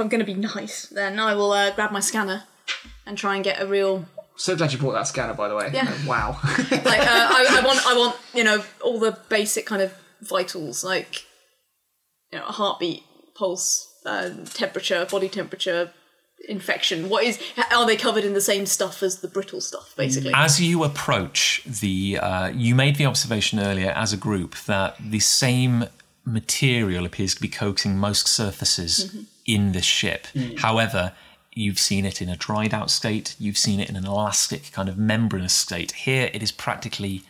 if I'm going to be nice, then I will uh, grab my scanner and try and get a real So glad you brought that scanner, by the way. Yeah. Wow. like uh, I, I want I want you know all the basic kind of vitals like you know heartbeat, pulse, uh, temperature, body temperature, infection. What is are they covered in the same stuff as the brittle stuff basically? As you approach the, uh, you made the observation earlier as a group that the same material appears to be coating most surfaces mm-hmm. in this ship. Mm. However, you've seen it in a dried out state, you've seen it in an elastic kind of membranous state. Here, it is practically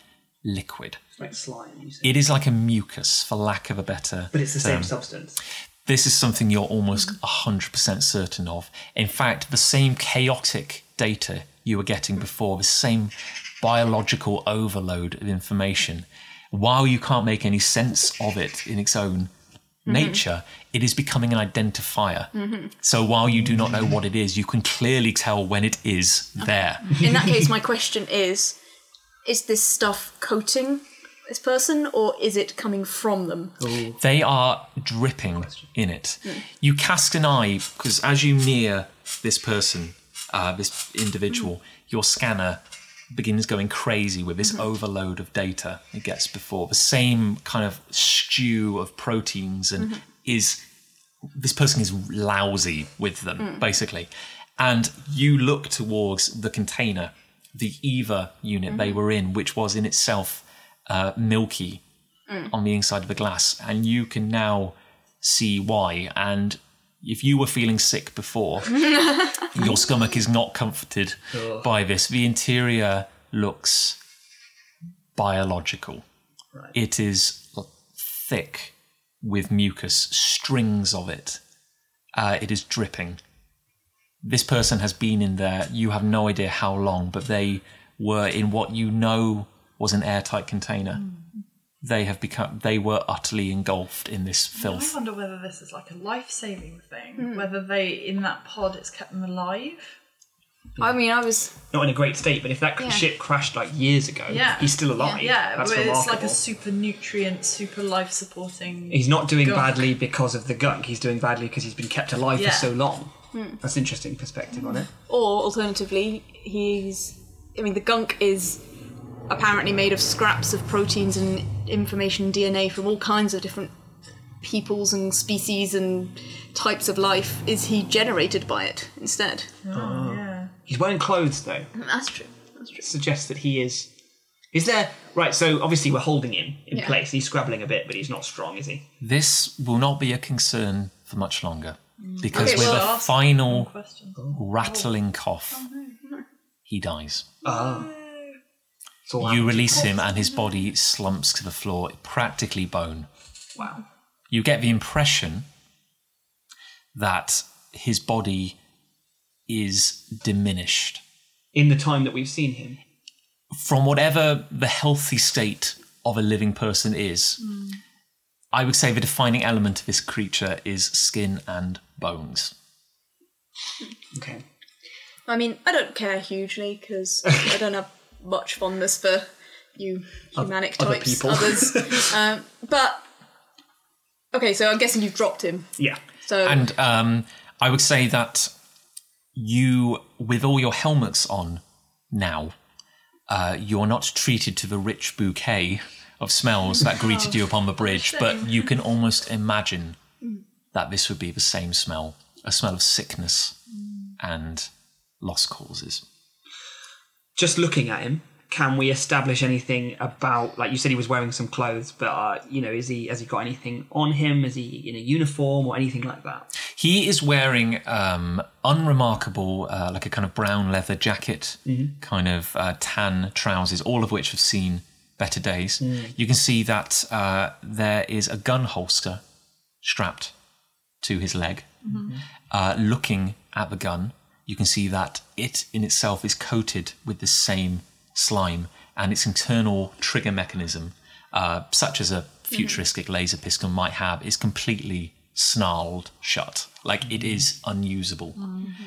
liquid. like slime, you. It is like a mucus, for lack of a better. But it's the same substance. This is something you're almost 100% certain of. In fact, the same chaotic data you were getting before, the same biological overload of information, while you can't make any sense of it in its own mm-hmm. nature, it is becoming an identifier. Mm-hmm. So while you do not know what it is, you can clearly tell when it is there. in that case, my question is: Is this stuff coating this person, or is it coming from them? Oh. They are dripping in it. Mm. You cast an eye because as you near this person, uh, this individual, mm. your scanner begins going crazy with this mm-hmm. overload of data it gets before. The same kind of stew of proteins and mm-hmm. is this person is lousy with them mm. basically. And you look towards the container, the Eva unit they mm-hmm. were in, which was in itself uh, milky mm. on the inside of the glass, and you can now see why. And if you were feeling sick before, your stomach is not comforted by this. The interior looks biological. It is thick with mucus, strings of it. Uh, it is dripping. This person has been in there. You have no idea how long, but they were in what you know was an airtight container. They have become. They were utterly engulfed in this filth. I wonder whether this is like a life-saving thing. Whether they in that pod it's kept them alive. I mean, I was Not in a great state, but if that Yeah. ship crashed like years ago, Yeah. he's still alive. Yeah, That's but it's remarkable. like a super nutrient, super life-supporting. He's not doing gunk. badly because of the gunk. He's doing badly because he's been kept alive Yeah. for so long. Hmm. That's interesting perspective on it. Or alternatively, he's. I mean, the gunk is apparently made of scraps of proteins and information DNA from all kinds of different peoples and species and types of life. Is he generated by it instead? Oh, yeah. He's wearing clothes though. That's true. That's true. Suggests that he is. Is there right? So obviously we're holding him in Yeah. place. He's scrabbling a bit, but he's not strong, is he? This will not be a concern for much longer because Okay, with well, a final Question. rattling cough, he dies. Ah. It's all You release him, and his body slumps to the floor, practically bone. Wow. You get the impression that his body is diminished In the time that we've seen him. from whatever the healthy state of a living person is. Hmm. I would say the defining element of this creature is skin and bones. Okay. I mean, I don't care hugely because I don't have much fondness for you humanic other types, people. others. um, but okay, so I'm guessing you've dropped him. Yeah. So And um, I would say that you, with all your helmets on now, uh, you're not treated to the rich bouquet of smells that greeted you upon the bridge, but you can almost imagine that this would be the same smell a smell of sickness and lost causes. Just looking at him, can we establish anything about? Like you said, he was wearing some clothes, but uh, you know, is he? Has he got anything on him? Is he in a uniform or anything like that? He is wearing um, unremarkable, uh, like a kind of brown leather jacket, kind of uh, tan trousers, all of which have seen better days. You can see that uh, there is a gun holster strapped to his leg. Uh, looking at the gun, you can see that it in itself is coated with the same slime, and its internal trigger mechanism, uh, such as a futuristic mm-hmm. laser pistol might have, is completely snarled shut. Like it mm-hmm. is unusable. Mm-hmm.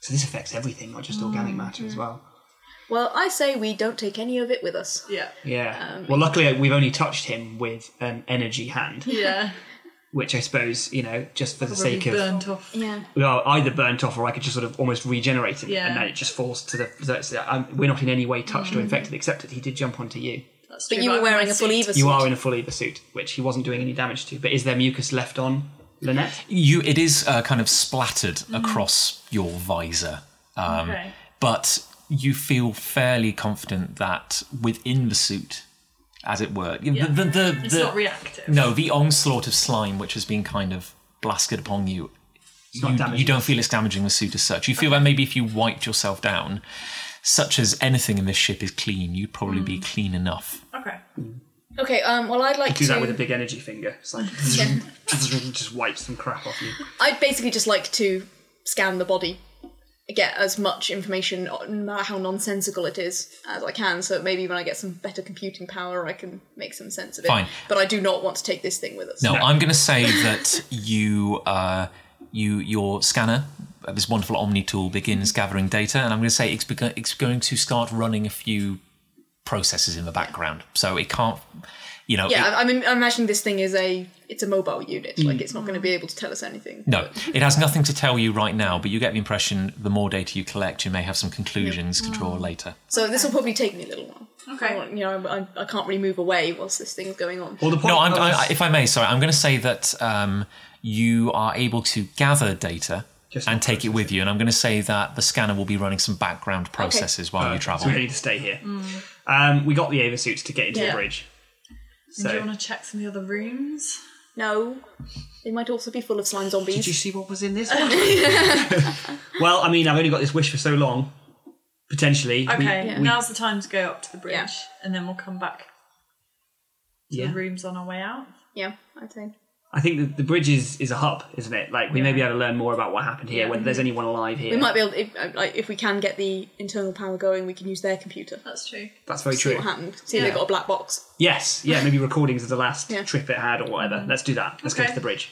So this affects everything, not just organic matter as well. Well, I say we don't take any of it with us. Yeah. Yeah. well, luckily we've only touched him with an energy hand, Yeah. which I suppose you know, just for the Probably sake of burnt off. Yeah. we are either burnt off or I could just sort of almost regenerate it, Yeah. and then it just falls to the. So it's, um, we're not in any way touched or infected, except that he did jump onto you. That's But true, you were I'm wearing my a full suit. Eva You suit. are in a full Eva suit, which he wasn't doing any damage to. But is there mucus left on Lynette? You, it is uh, kind of splattered across your visor, um, Okay. but you feel fairly confident that within the suit, as it were, Yeah. the, the, the, It's the- not reactive. no, the onslaught of slime which has been kind of blasted upon you. You, you don't feel it's damaging the suit as such. You feel that maybe if you wiped yourself down, such as anything in this ship is clean, you'd probably be clean enough. Okay. Okay, um, well, I'd like Do to. Do that with a big energy finger. It's like just wipes some crap off you. I'd basically just like to scan the body, get as much information, no matter how nonsensical it is, as I can. So maybe when I get some better computing power, I can make some sense of it. Fine. But I do not want to take this thing with us. No, I'm going to say that you, uh, you, your scanner, uh, this wonderful Omni tool, begins gathering data, and I'm going to say it's, bego- it's going to start running a few processes in the background. So it can't, you know, Yeah, it- I- I'm, I'm imagining this thing is a it's a mobile unit. Like it's not going to be able to tell us anything. No, it has nothing to tell you right now, but you get the impression the more data you collect, you may have some conclusions to draw later. So this will probably take me a little while. Okay. You know, I, I can't really move away whilst this thing's going on. Well, the point No, I'm, I if I may, sorry, I'm going to say that um, you are able to gather data Just and not take it with you, and I'm going to say that the scanner will be running some background processes while you travel. So we need to stay here. Um, we got the Eva suits to get into Yeah. the bridge. And do you want to check some of the other rooms? No, they might also be full of slime zombies. did you see what was in this one? well, I mean, I've only got this wish for so long. Potentially, we- Okay, Yeah. now's the time to go up to the bridge, Yeah. and then we'll come back to yeah. the rooms on our way out. Yeah, I'd say. I think the, the bridge is, is a hub, isn't it? Like we may be able to learn more about what happened here, Yeah. whether there's anyone alive here. We might be able, if, uh, like, if we can get the internal power going, we can use their computer. That's true. That's very See true. what happened. See if Yeah. they got a black box. Yes, yeah, maybe recordings of the last Yeah. trip it had or whatever. Let's do that. Let's go Okay. to the bridge.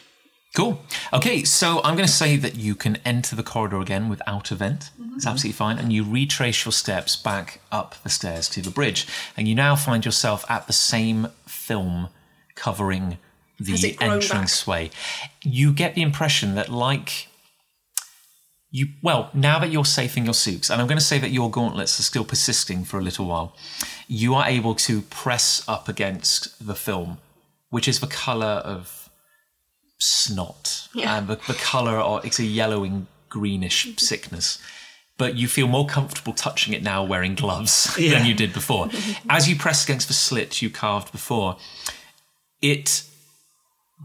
Cool. Okay, so I'm going to say that you can enter the corridor again without event. It's absolutely fine. And you retrace your steps back up the stairs to the bridge. And you now find yourself at the same film covering Has the it grown entrance way. You get the impression that, like, you, well, now that you're safe in your suits, and I'm going to say that your gauntlets are still persisting for a little while, you are able to press up against the film, which is the colour of snot Yeah. and the, the color or it's a yellowing greenish mm-hmm. sickness but you feel more comfortable touching it now wearing gloves Yeah. than you did before mm-hmm. as you press against the slit you carved before it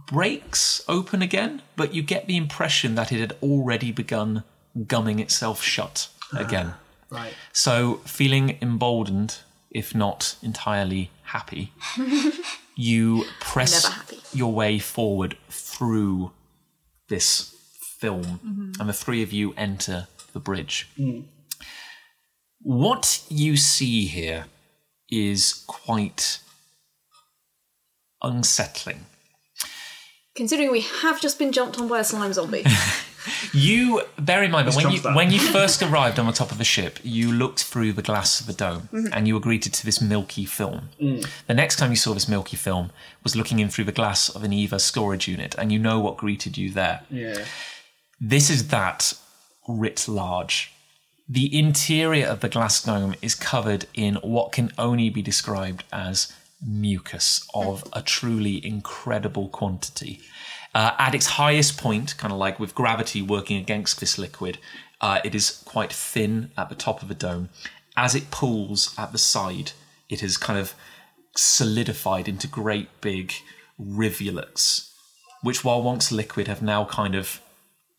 breaks open again but you get the impression that it had already begun gumming itself shut again ah, Right. so, feeling emboldened, if not entirely happy, you press happy. your way forward through this film, mm-hmm. and the three of you enter the bridge. Mm. What you see here is quite unsettling. Considering we have just been jumped on by a slime zombie. You bear in mind that This when you that. when you first arrived on the top of the ship, you looked through the glass of the dome mm-hmm. and you were greeted to this milky film. Mm. The next time you saw this milky film was looking in through the glass of an Eva storage unit, and you know what greeted you there. Yeah. This is that writ large. The interior of the glass dome is covered in what can only be described as mucus of a truly incredible quantity. Uh, at its highest point, kind of like with gravity working against this liquid, uh, it is quite thin at the top of the dome. As it pools at the side, it has kind of solidified into great big rivulets, which, while once liquid, have now kind of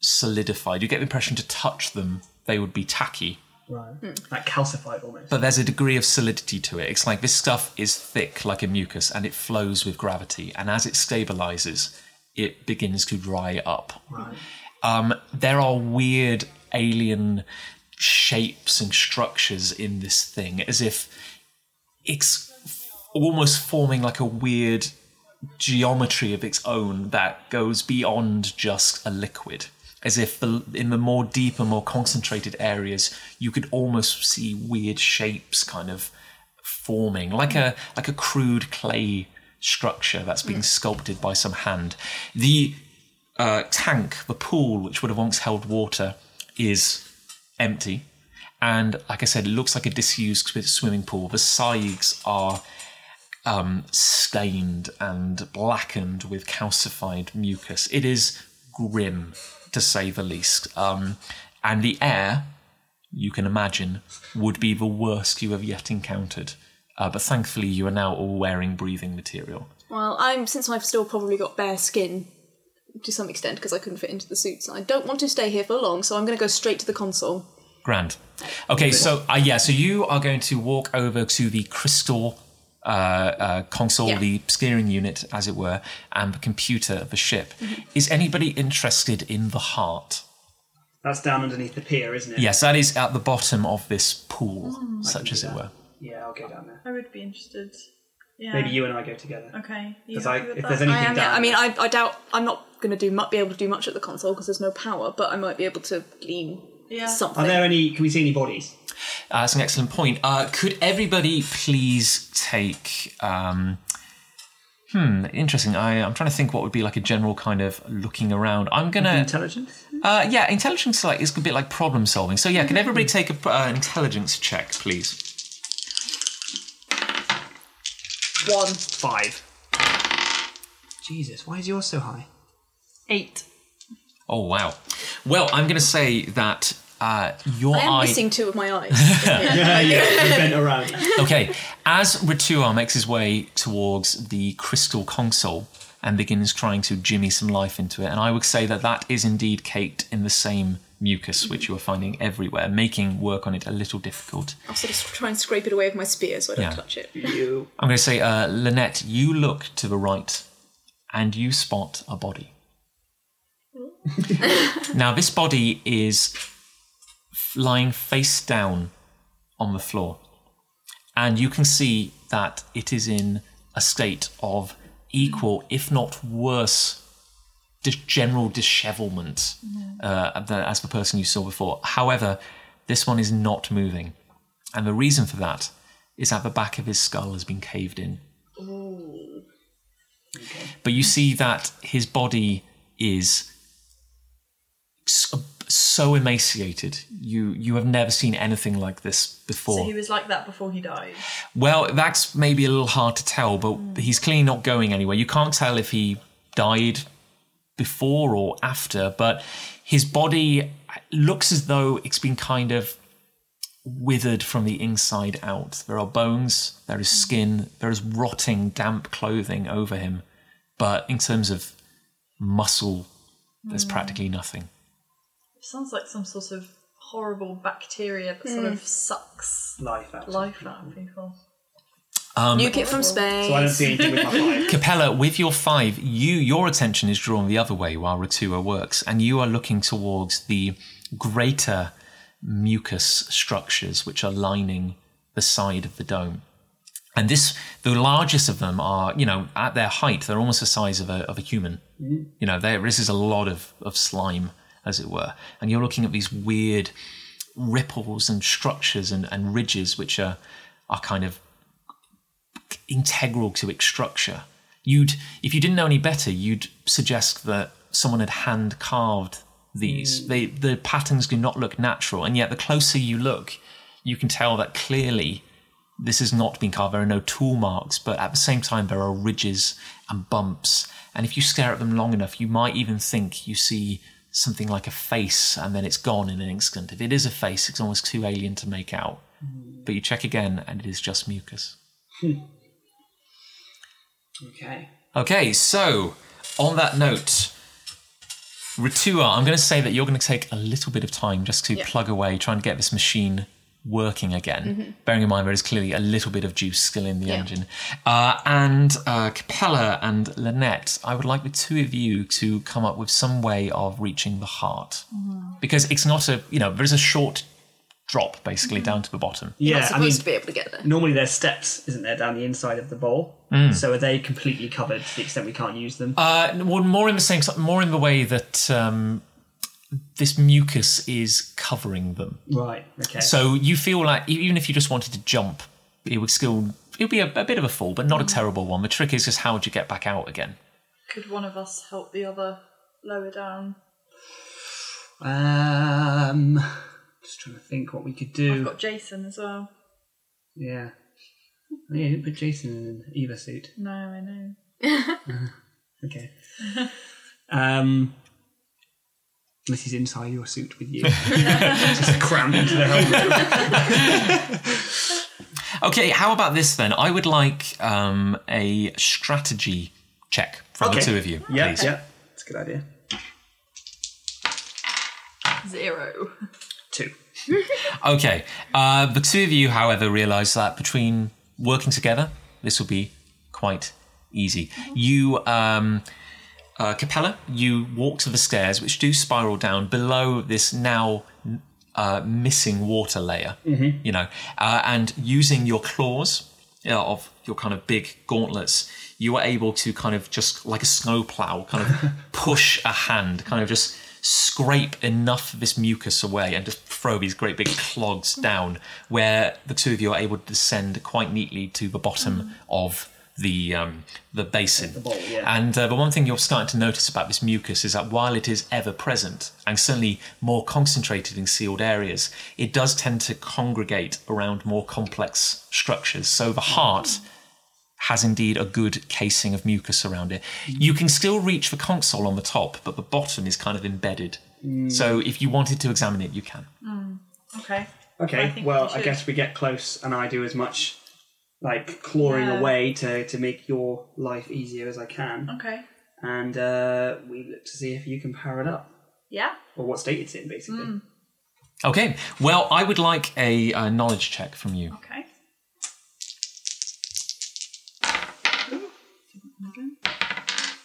solidified. You get the impression to touch them, they would be tacky. Right. Like calcified almost. But there's a degree of solidity to it. It's like this stuff is thick like a mucus and it flows with gravity. And as it stabilizes, it begins to dry up. right. Um, there are weird alien shapes and structures in this thing, as if it's almost forming like a weird geometry of its own that goes beyond just a liquid. As if the, in the more deeper, more concentrated areas, you could almost see weird shapes kind of forming, like a like a crude clay structure that's being sculpted by some hand. The uh, tank, the pool, which would have once held water, is empty. And like I said, it looks like a disused swimming pool. The sides are um, stained and blackened with calcified mucus. It is grim, to say the least. Um, and the air, you can imagine, would be the worst you have yet encountered. Uh, but thankfully, you are now all wearing breathing material. Well, I'm since I've still probably got bare skin to some extent because I couldn't fit into the suits. I don't want to stay here for long, so I'm going to go straight to the console. Grand. Okay, so uh, yeah, so you are going to walk over to the crystal uh, uh, console, Yeah. the steering unit, as it were, and the computer of the ship. Is anybody interested in the heart? That's down underneath the pier, isn't it? Yes, that is at the bottom of this pool, Mm. such as it that. were. Yeah, I'll go down there. I would be interested. Yeah. Maybe you and I go together. Okay. You Because I, with if that? there's I anything am. down Yeah, I mean, I, I doubt I'm not going to do mu- be able to do much at the console because there's no power, but I might be able to glean Yeah. something. are there any? Can we see any bodies? Uh, that's an excellent point. Uh, could everybody please take. Um, hmm, interesting. I, I'm trying to think what would be like a general kind of looking around. I'm going to. Intelligence. Uh, yeah, intelligence like is a bit like problem solving. So yeah, can everybody take a uh, intelligence check, please? One. Five. Jesus, why is yours so high? Eight. Oh wow. Well, I'm going to say that uh, your I am eye. missing two of my eyes. Yeah, yeah. bent around. Okay, as Ritua makes his way towards the crystal console and begins trying to jimmy some life into it, and I would say that that is indeed caked in the same mucus which you are finding everywhere, making work on it a little difficult. I'll sort of try and scrape it away with my spear so I don't Yeah. touch it. You. I'm going to say, uh, Lynette, you look to the right and you spot a body. now, this body is f- lying face down on the floor, and you can see that it is in a state of equal, if not worse, general dishevelment uh, as the person you saw before. However, this one is not moving, and the reason for that is that the back of his skull has been caved in. But you see that his body is so, emaciated. You you have never seen anything like this before. So he was like that before he died. Well, that's maybe a little hard to tell, but hmm. he's clearly not going anywhere. You can't tell if he died before or after, but his body looks as though it's been kind of withered from the inside out. There are bones, there is hmm. skin, there is rotting, damp clothing over him, but in terms of muscle, there's hmm. practically nothing. It sounds like some sort of horrible bacteria that sort Hmm. of sucks Life out. life out of people. Um, Nuke it from space. So I don't see anything with my five. Capella, with your five, you your attention is drawn the other way while Ritua works, and you are looking towards the greater mucus structures which are lining the side of the dome. And this, the largest of them are, you know, at their height, they're almost the size of a of a human. You know, there this is a lot of of slime, as it were, and you're looking at these weird ripples and structures and, and ridges which are are kind of integral to its structure. You'd, if you didn't know any better, you'd suggest that someone had hand carved these. Hmm. They, the patterns do not look natural, and yet the closer you look, you can tell that clearly this has not been carved. There are no tool marks, but at the same time, there are ridges and bumps. And if you stare at them long enough, you might even think you see something like a face, and then it's gone in an instant. If it is a face, it's almost too alien to make out. Mm. But you check again, and it is just mucus. Okay. Okay, so on that note, Ritua, I'm going to say that you're going to take a little bit of time just to Yeah. plug away, try and get this machine working again. Bearing in mind there is clearly a little bit of juice still in the Yeah. engine. Uh, and uh, Capella and Lynette, I would like the two of you to come up with some way of reaching the heart. Because it's not a, you know, there's a short drop basically down to the bottom. You're Yeah, not I supposed mean, to be able to get there. normally there's steps, isn't there, down the inside of the bowl? Mm. So are they completely covered to the extent we can't use them? Uh, well, more in the same, more in the way that um, this mucus is covering them. right. Okay. So you feel like even if you just wanted to jump, it would still it would be a, a bit of a fall, but not a terrible one. The trick is just how would you get back out again? Could one of us help the other lower down? um, just trying to think what we could do. I've do. got Jason as well. Yeah. Oh, yeah, didn't put Jason in an Eva suit. No, I know. Okay. um, unless he's inside your suit with you, just crammed into the helmet. Okay, how about this then? I would like um, a strategy check from Okay. the two of you, Yeah, please. yeah, that's a good idea. Zero. Two. Okay. Uh, the two of you, however, realise that between working together, this will be quite easy. You, um, uh, Capella, you walk to the stairs, which do spiral down below this now uh, missing water layer. You know, uh, and using your claws uh, of your kind of big gauntlets, you are able to kind of just like a snowplow, kind of push a hand, kind of just scrape enough of this mucus away and just throw these great big clogs down where the two of you are able to descend quite neatly to the bottom of the um, the basin. bowl, yeah. And uh, the one thing you're starting to notice about this mucus is that while it is ever present and certainly more concentrated in sealed areas, it does tend to congregate around more complex structures. So the heart has indeed a good casing of mucus around it. You can still reach the console on the top, but the bottom is kind of embedded. So if you wanted to examine it, you can. Okay. Okay, think well, we I guess we get close and I do as much like clawing Yeah. away to, to make your life easier as I can. Okay. And uh, we look to see if you can power it up. Yeah. Or what state it's in, basically. Okay, well, I would like a, uh knowledge check from you. Okay.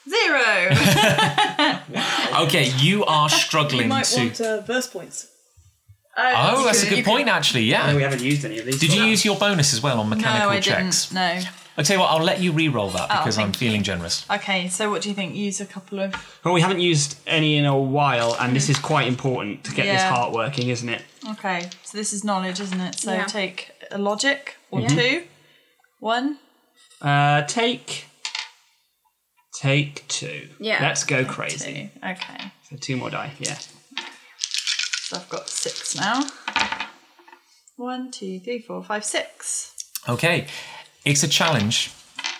Zero. Okay, you are You struggling might to. want uh, burst points. Oh, that's a You good can- point, actually. I know Yeah. we haven't used any of these. Did you use your bonus as well on mechanical No, mechanical I checks? didn't. No. I'll tell you what, I'll let you re-roll that Oh, because I'm thank you. feeling generous. Okay, so what do you think? Use a couple of. Well, we haven't used any in a while, and this is quite important to get this Yeah. heart working, isn't it? Okay, so this is knowledge, isn't it? So Yeah. take a logic or Yeah. two. One. Uh, take. Take two. Yeah. Let's go crazy. Two. Okay. So two more die, yeah. So I've got six now. One, two, three, four, five, six. Okay, it's a challenge,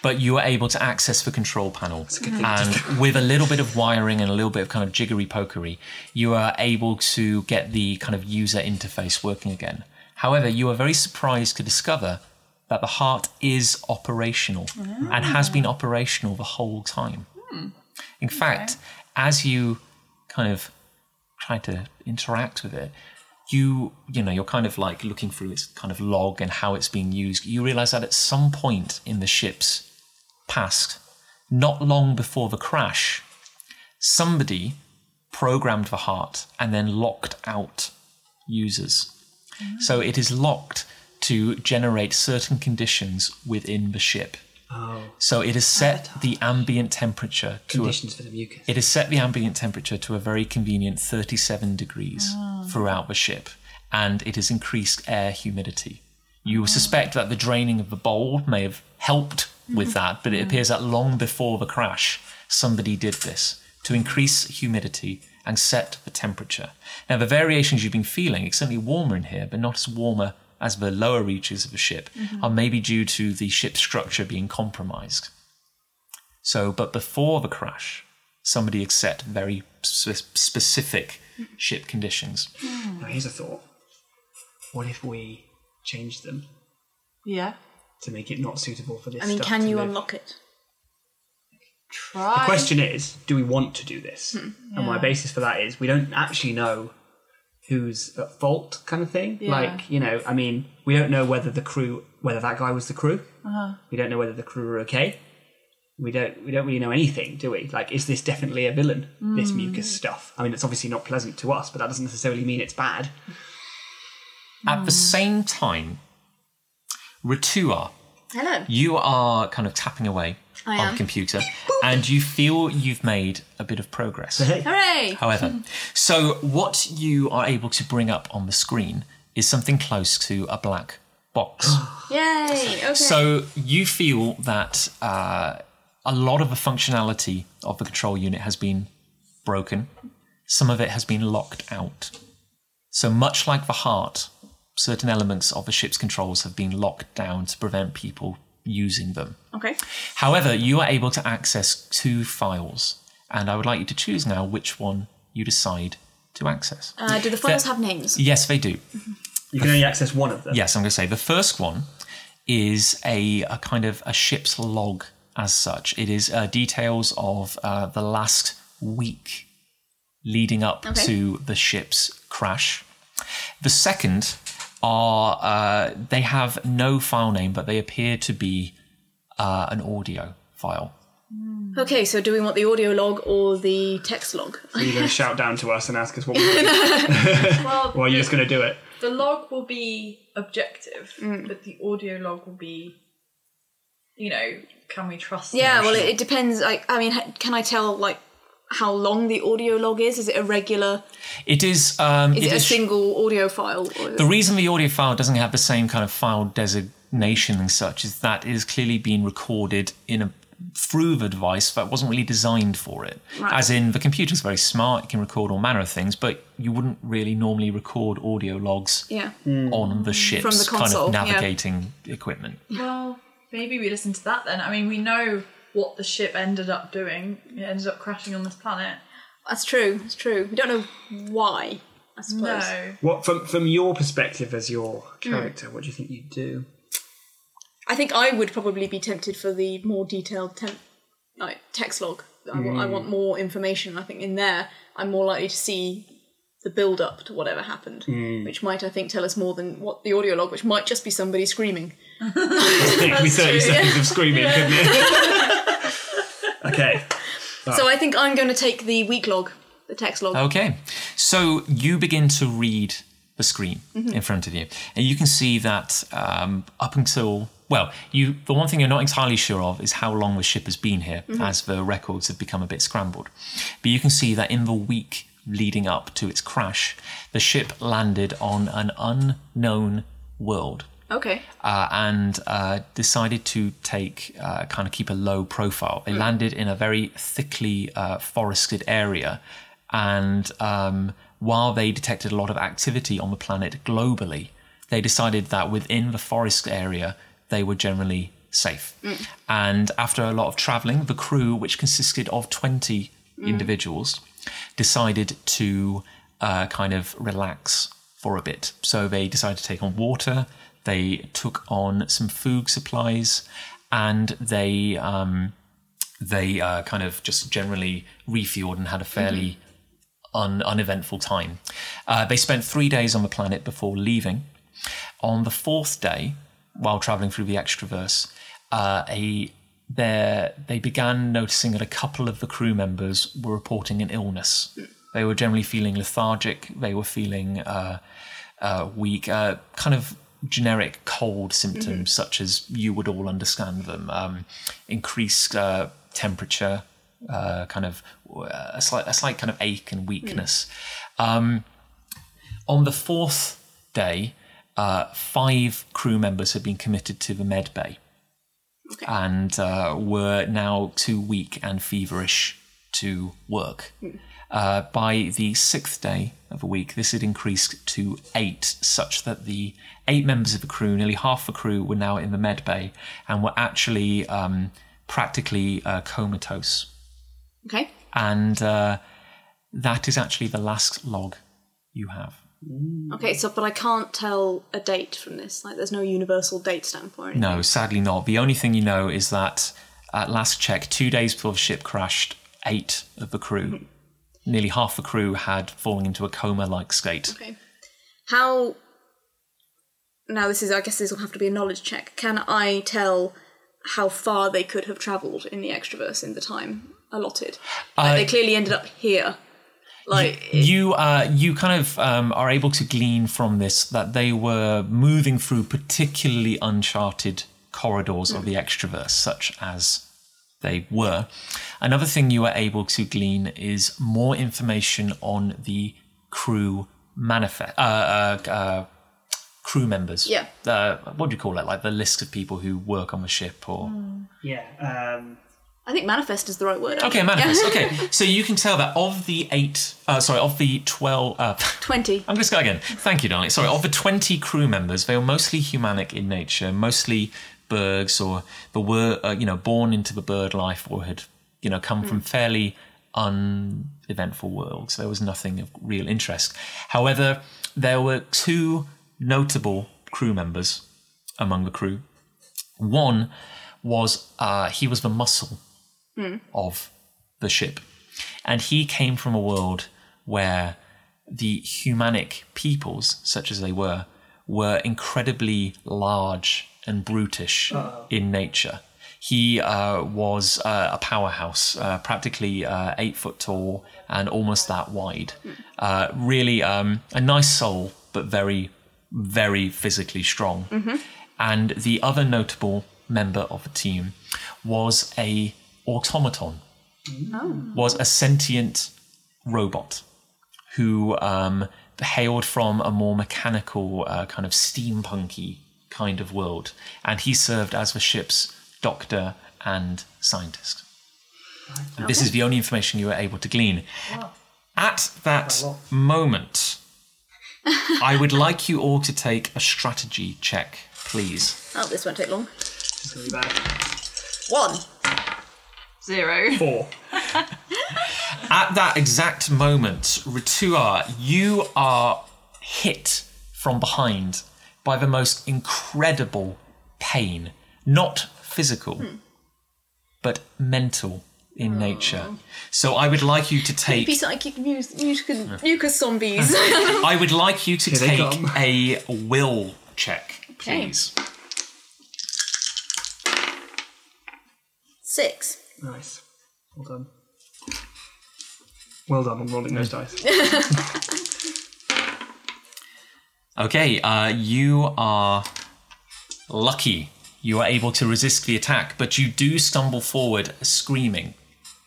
but you are able to access the control panel. And with a little bit of wiring and a little bit of kind of jiggery pokery, you are able to get the kind of user interface working again. However, you are very surprised to discover that the heart is operational and has been ah. operational the whole time. Hmm. In fact, as you kind of try to interact with it, you you know you're kind of like looking through its kind of log and how it's being used. You realize that at some point in the ship's past, not long before the crash, somebody programmed the heart and then locked out users. So it is locked to generate certain conditions within the ship. Oh. So it has set the ambient temperature to a Conditions for the mucus. it has set the ambient temperature to a very convenient 37 degrees ah. throughout the ship, and it has increased air humidity. You suspect that the draining of the bowl may have helped with that, but it mm. appears that long before the crash, somebody did this to increase humidity and set the temperature. Now, the variations you've been feeling, it's certainly warmer in here, but not as warmer as the lower reaches of the ship, mm-hmm. are maybe due to the ship's structure being compromised. So, but before the crash, somebody had set very spe- specific mm-hmm. ship conditions. Mm. Now, here's a thought. What if we change them Yeah. to make it not suitable for this I mean, stuff can you live? unlock it? Try. The question is, do we want to do this? Hmm. And my basis for that is we don't actually know who's at fault, kind of thing. Yeah. Like, you know, I mean, we don't know whether the crew, whether that guy was the crew. Uh-huh. We don't know whether the crew are okay. We don't. We don't really know anything, do we? Like, is this definitely a villain? This Hmm. mucus stuff. I mean, it's obviously not pleasant to us, but that doesn't necessarily mean it's bad. At the same time, Ritua, Hello. you are kind of tapping away I on am. the computer, and you feel you've made a bit of progress. Hooray! However, so what you are able to bring up on the screen is something close to a black box. Yay! Okay. So you feel that uh, a lot of the functionality of the control unit has been broken. Some of it has been locked out. So much like the heart, certain elements of the ship's controls have been locked down to prevent people using them. okay. However, you are able to access two files, and I would like you to choose now which one you decide to access. Uh, do the files There- have names? Yes, they do. You can only access one of them. Yes, I'm going to say the first one is a, a kind of a ship's log as such. It is uh, details of uh, the last week leading up Okay. to the ship's crash. The second are uh, they have no file name, but they appear to be uh, an audio file. Okay, so do we want the audio log or the text log? Are you going to shout down to us and ask us what we do? Well, or are you just going to do it? the log will be objective, but the audio log will be, you know, can we trust? the Yeah, well, it, it depends. Like, I mean, can I tell like how long the audio log is? Is it a regular? It is. Um, Is it, a is- single audio file? Or The reason the audio file doesn't have the same kind of file designation and such is that it has clearly being recorded in a through the device that wasn't really designed for it. Right. As in, the computer's very smart; it can record all manner of things, but you wouldn't really normally record audio logs yeah. on the ship's From the kind console, of yeah. navigating equipment. Well, maybe we listen to that then. I mean, we know what the ship ended up doing. It ended up crashing on this planet. That's true. That's true. We don't know why. I suppose. No. What from from your perspective as your hmm. character? What do you think you'd do? I think I would probably be tempted for the more detailed temp, like text log. I, wa- I want hmm. more information. I think in there, I'm more likely to see the build up to whatever happened, hmm. which might, I think, tell us more than what the audio log, which might just be somebody screaming. It could be thirty seconds of screaming, couldn't it? okay. So I think I'm going to take the week log, the text log. Okay, so you begin to read the screen in front of you, and you can see that um, up until well, you the one thing you're not entirely sure of is how long the ship has been here, as the records have become a bit scrambled. But you can see that in the week leading up to its crash, the ship landed on an unknown world Okay. uh, and uh, decided to take uh, kind of keep a low profile. They landed in a very thickly uh, forested area, and um, while they detected a lot of activity on the planet globally, they decided that within the forest area they were generally safe. And after a lot of traveling, the crew, which consisted of twenty individuals, decided to uh, kind of relax for a bit. So they decided to take on water, they took on some food supplies, and they um, they uh, kind of just generally refueled and had a fairly un- uneventful time. Uh, they spent three days on the planet before leaving. On the fourth day, while traveling through the extraverse, uh, a there they began noticing that a couple of the crew members were reporting an illness. They were generally feeling lethargic. They were feeling uh, uh, weak, uh, kind of generic cold symptoms, such as you would all understand them. Um, increased uh, temperature, uh, kind of uh, a slight, a slight kind of ache and weakness. Um, on the fourth day, uh, five crew members had been committed to the med bay and uh, were now too weak and feverish to work. Uh, by the sixth day of the week, this had increased to eight, such that the eight members of the crew, nearly half the crew, were now in the med bay and were actually um, practically uh, comatose. Okay. And uh, that is actually the last log you have. Okay. So, but I can't tell a date from this. Like, there's no universal date stamp or anything. No, sadly not. The only thing you know is that at last check, two days before the ship crashed, eight of the crew, nearly half the crew, had fallen into a coma like state. Okay. How? Now this is. I guess this will have to be a knowledge check. Can I tell how far they could have travelled in the extraverse in the time allotted? Like, they clearly ended up here. Like, it- you uh, you kind of um, are able to glean from this that they were moving through particularly uncharted corridors of the extraverse, such as they were. Another thing you are able to glean is more information on the crew manifest. Uh, uh, uh, crew members. Yeah. Uh, what do you call it? Like the list of people who work on the ship, or Yeah. Um, I think manifest is the right word. okay, manifest. Okay, so you can tell that of the eight, uh, sorry, of the twelve. Uh, 20. I'm just going to start again. Thank you, darling. Sorry, of the 20 crew members, they were mostly humanic in nature, mostly Bergs or the were, uh, you know, born into the bird life or had, you know, come from fairly uneventful worlds. There was nothing of real interest. However, there were two notable crew members among the crew. One was uh, he was the muscle of the ship, and he came from a world where the humanic peoples, such as they were, were incredibly large and brutish in nature. He uh, was uh, a powerhouse, uh, practically uh, eight foot tall and almost that wide. Uh, really um, a nice soul, but very, very physically strong. And the other notable member of the team was a automaton, was a sentient robot who um, hailed from a more mechanical, uh, kind of steampunky kind of world, and he served as the ship's doctor and scientist. And This is the only information you were able to glean. At that moment, I would like you all to take a strategy check, please. Oh, this won't take long. it's gonna be bad. One. Zero. Four. At that exact moment, Ritua, you are hit from behind by the most incredible pain. Not physical, but mental in nature. So I would like you to take. Be psychic mucus, mucus, mucus zombies. I would like you to Here take a will check, Okay. please. Six. Nice. Well done. Well done on rolling those dice. Okay, uh, you are lucky. You are able to resist the attack, but you do stumble forward screaming.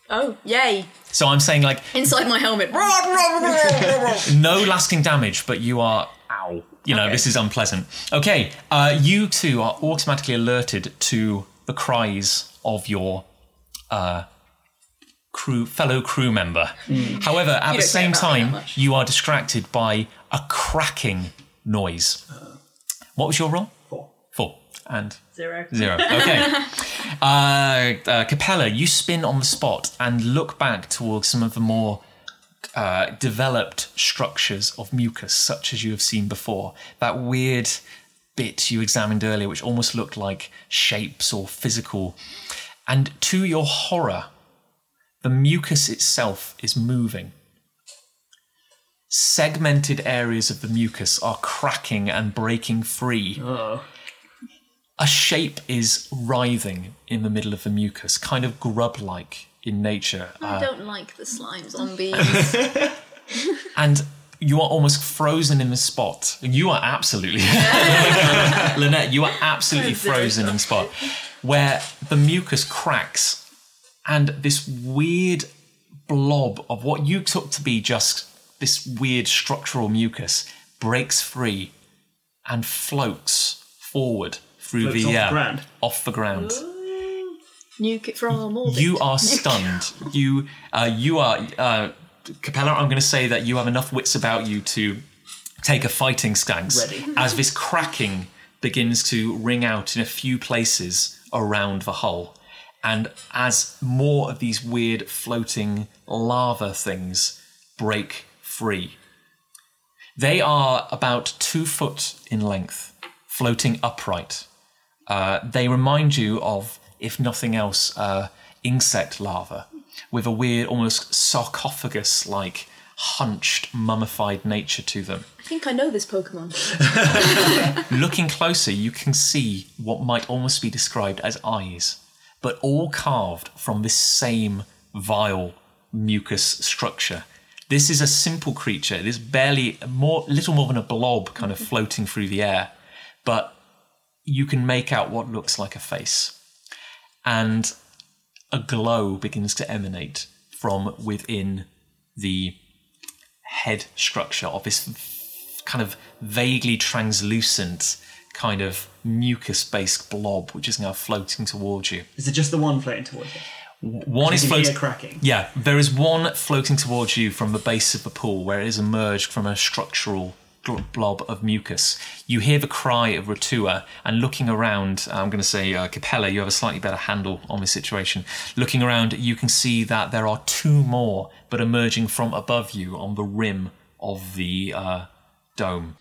Oh, yay. So I'm saying, like, Inside my helmet. no lasting damage, but you are ow. You know, Okay. this is unpleasant. Okay, uh, you two are automatically alerted to the cries of your uh, crew fellow crew member. However, at the same about me that time, you are distracted by a cracking noise. What was your roll? Four. Four and Zero. Zero. Okay. uh, uh, Capella, you spin on the spot and look back towards some of the more uh, developed structures of mucus, such as you have seen before. That weird bit you examined earlier, which almost looked like shapes or physical. And to your horror, the mucus itself is moving. Segmented areas of the mucus are cracking and breaking free Oh. A shape is writhing in the middle of the mucus, kind of grub like in nature. I Uh, don't like the slime zombies. and you are almost frozen in the spot. You are absolutely, Lynette, you are absolutely frozen in the spot where the mucus cracks and this weird blob of what you took to be just this weird structural mucus breaks free and floats forward through Floats the off the ground. off the ground. Nuke it from orbit. You are stunned. you uh, you are uh, Capella. I'm going to say that you have enough wits about you to take a fighting stance Ready. as this cracking begins to ring out in a few places around the hull, and as more of these weird floating larva things break free. They are about two foot in length, floating upright. Uh, they remind you of, if nothing else, uh, insect larva with a weird, almost sarcophagus like, hunched, mummified nature to them. I think I know this Pokemon. Looking closer, you can see what might almost be described as eyes, but all carved from this same vile mucus structure. This is a simple creature. It is barely more, little more than a blob, kind of floating through the air, but you can make out what looks like a face, and a glow begins to emanate from within the head structure of this kind of vaguely translucent kind of mucus-based blob, which is now floating towards you. Is it just the one floating towards you? One is You hear floating. cracking. Yeah, there is one floating towards you from the base of the pool where it has emerged from a structural blob of mucus. You hear the cry of Ritua, and looking around, I'm going to say, uh, Capella, you have a slightly better handle on this situation. Looking around, you can see that there are two more, but emerging from above you on the rim of the uh, dome.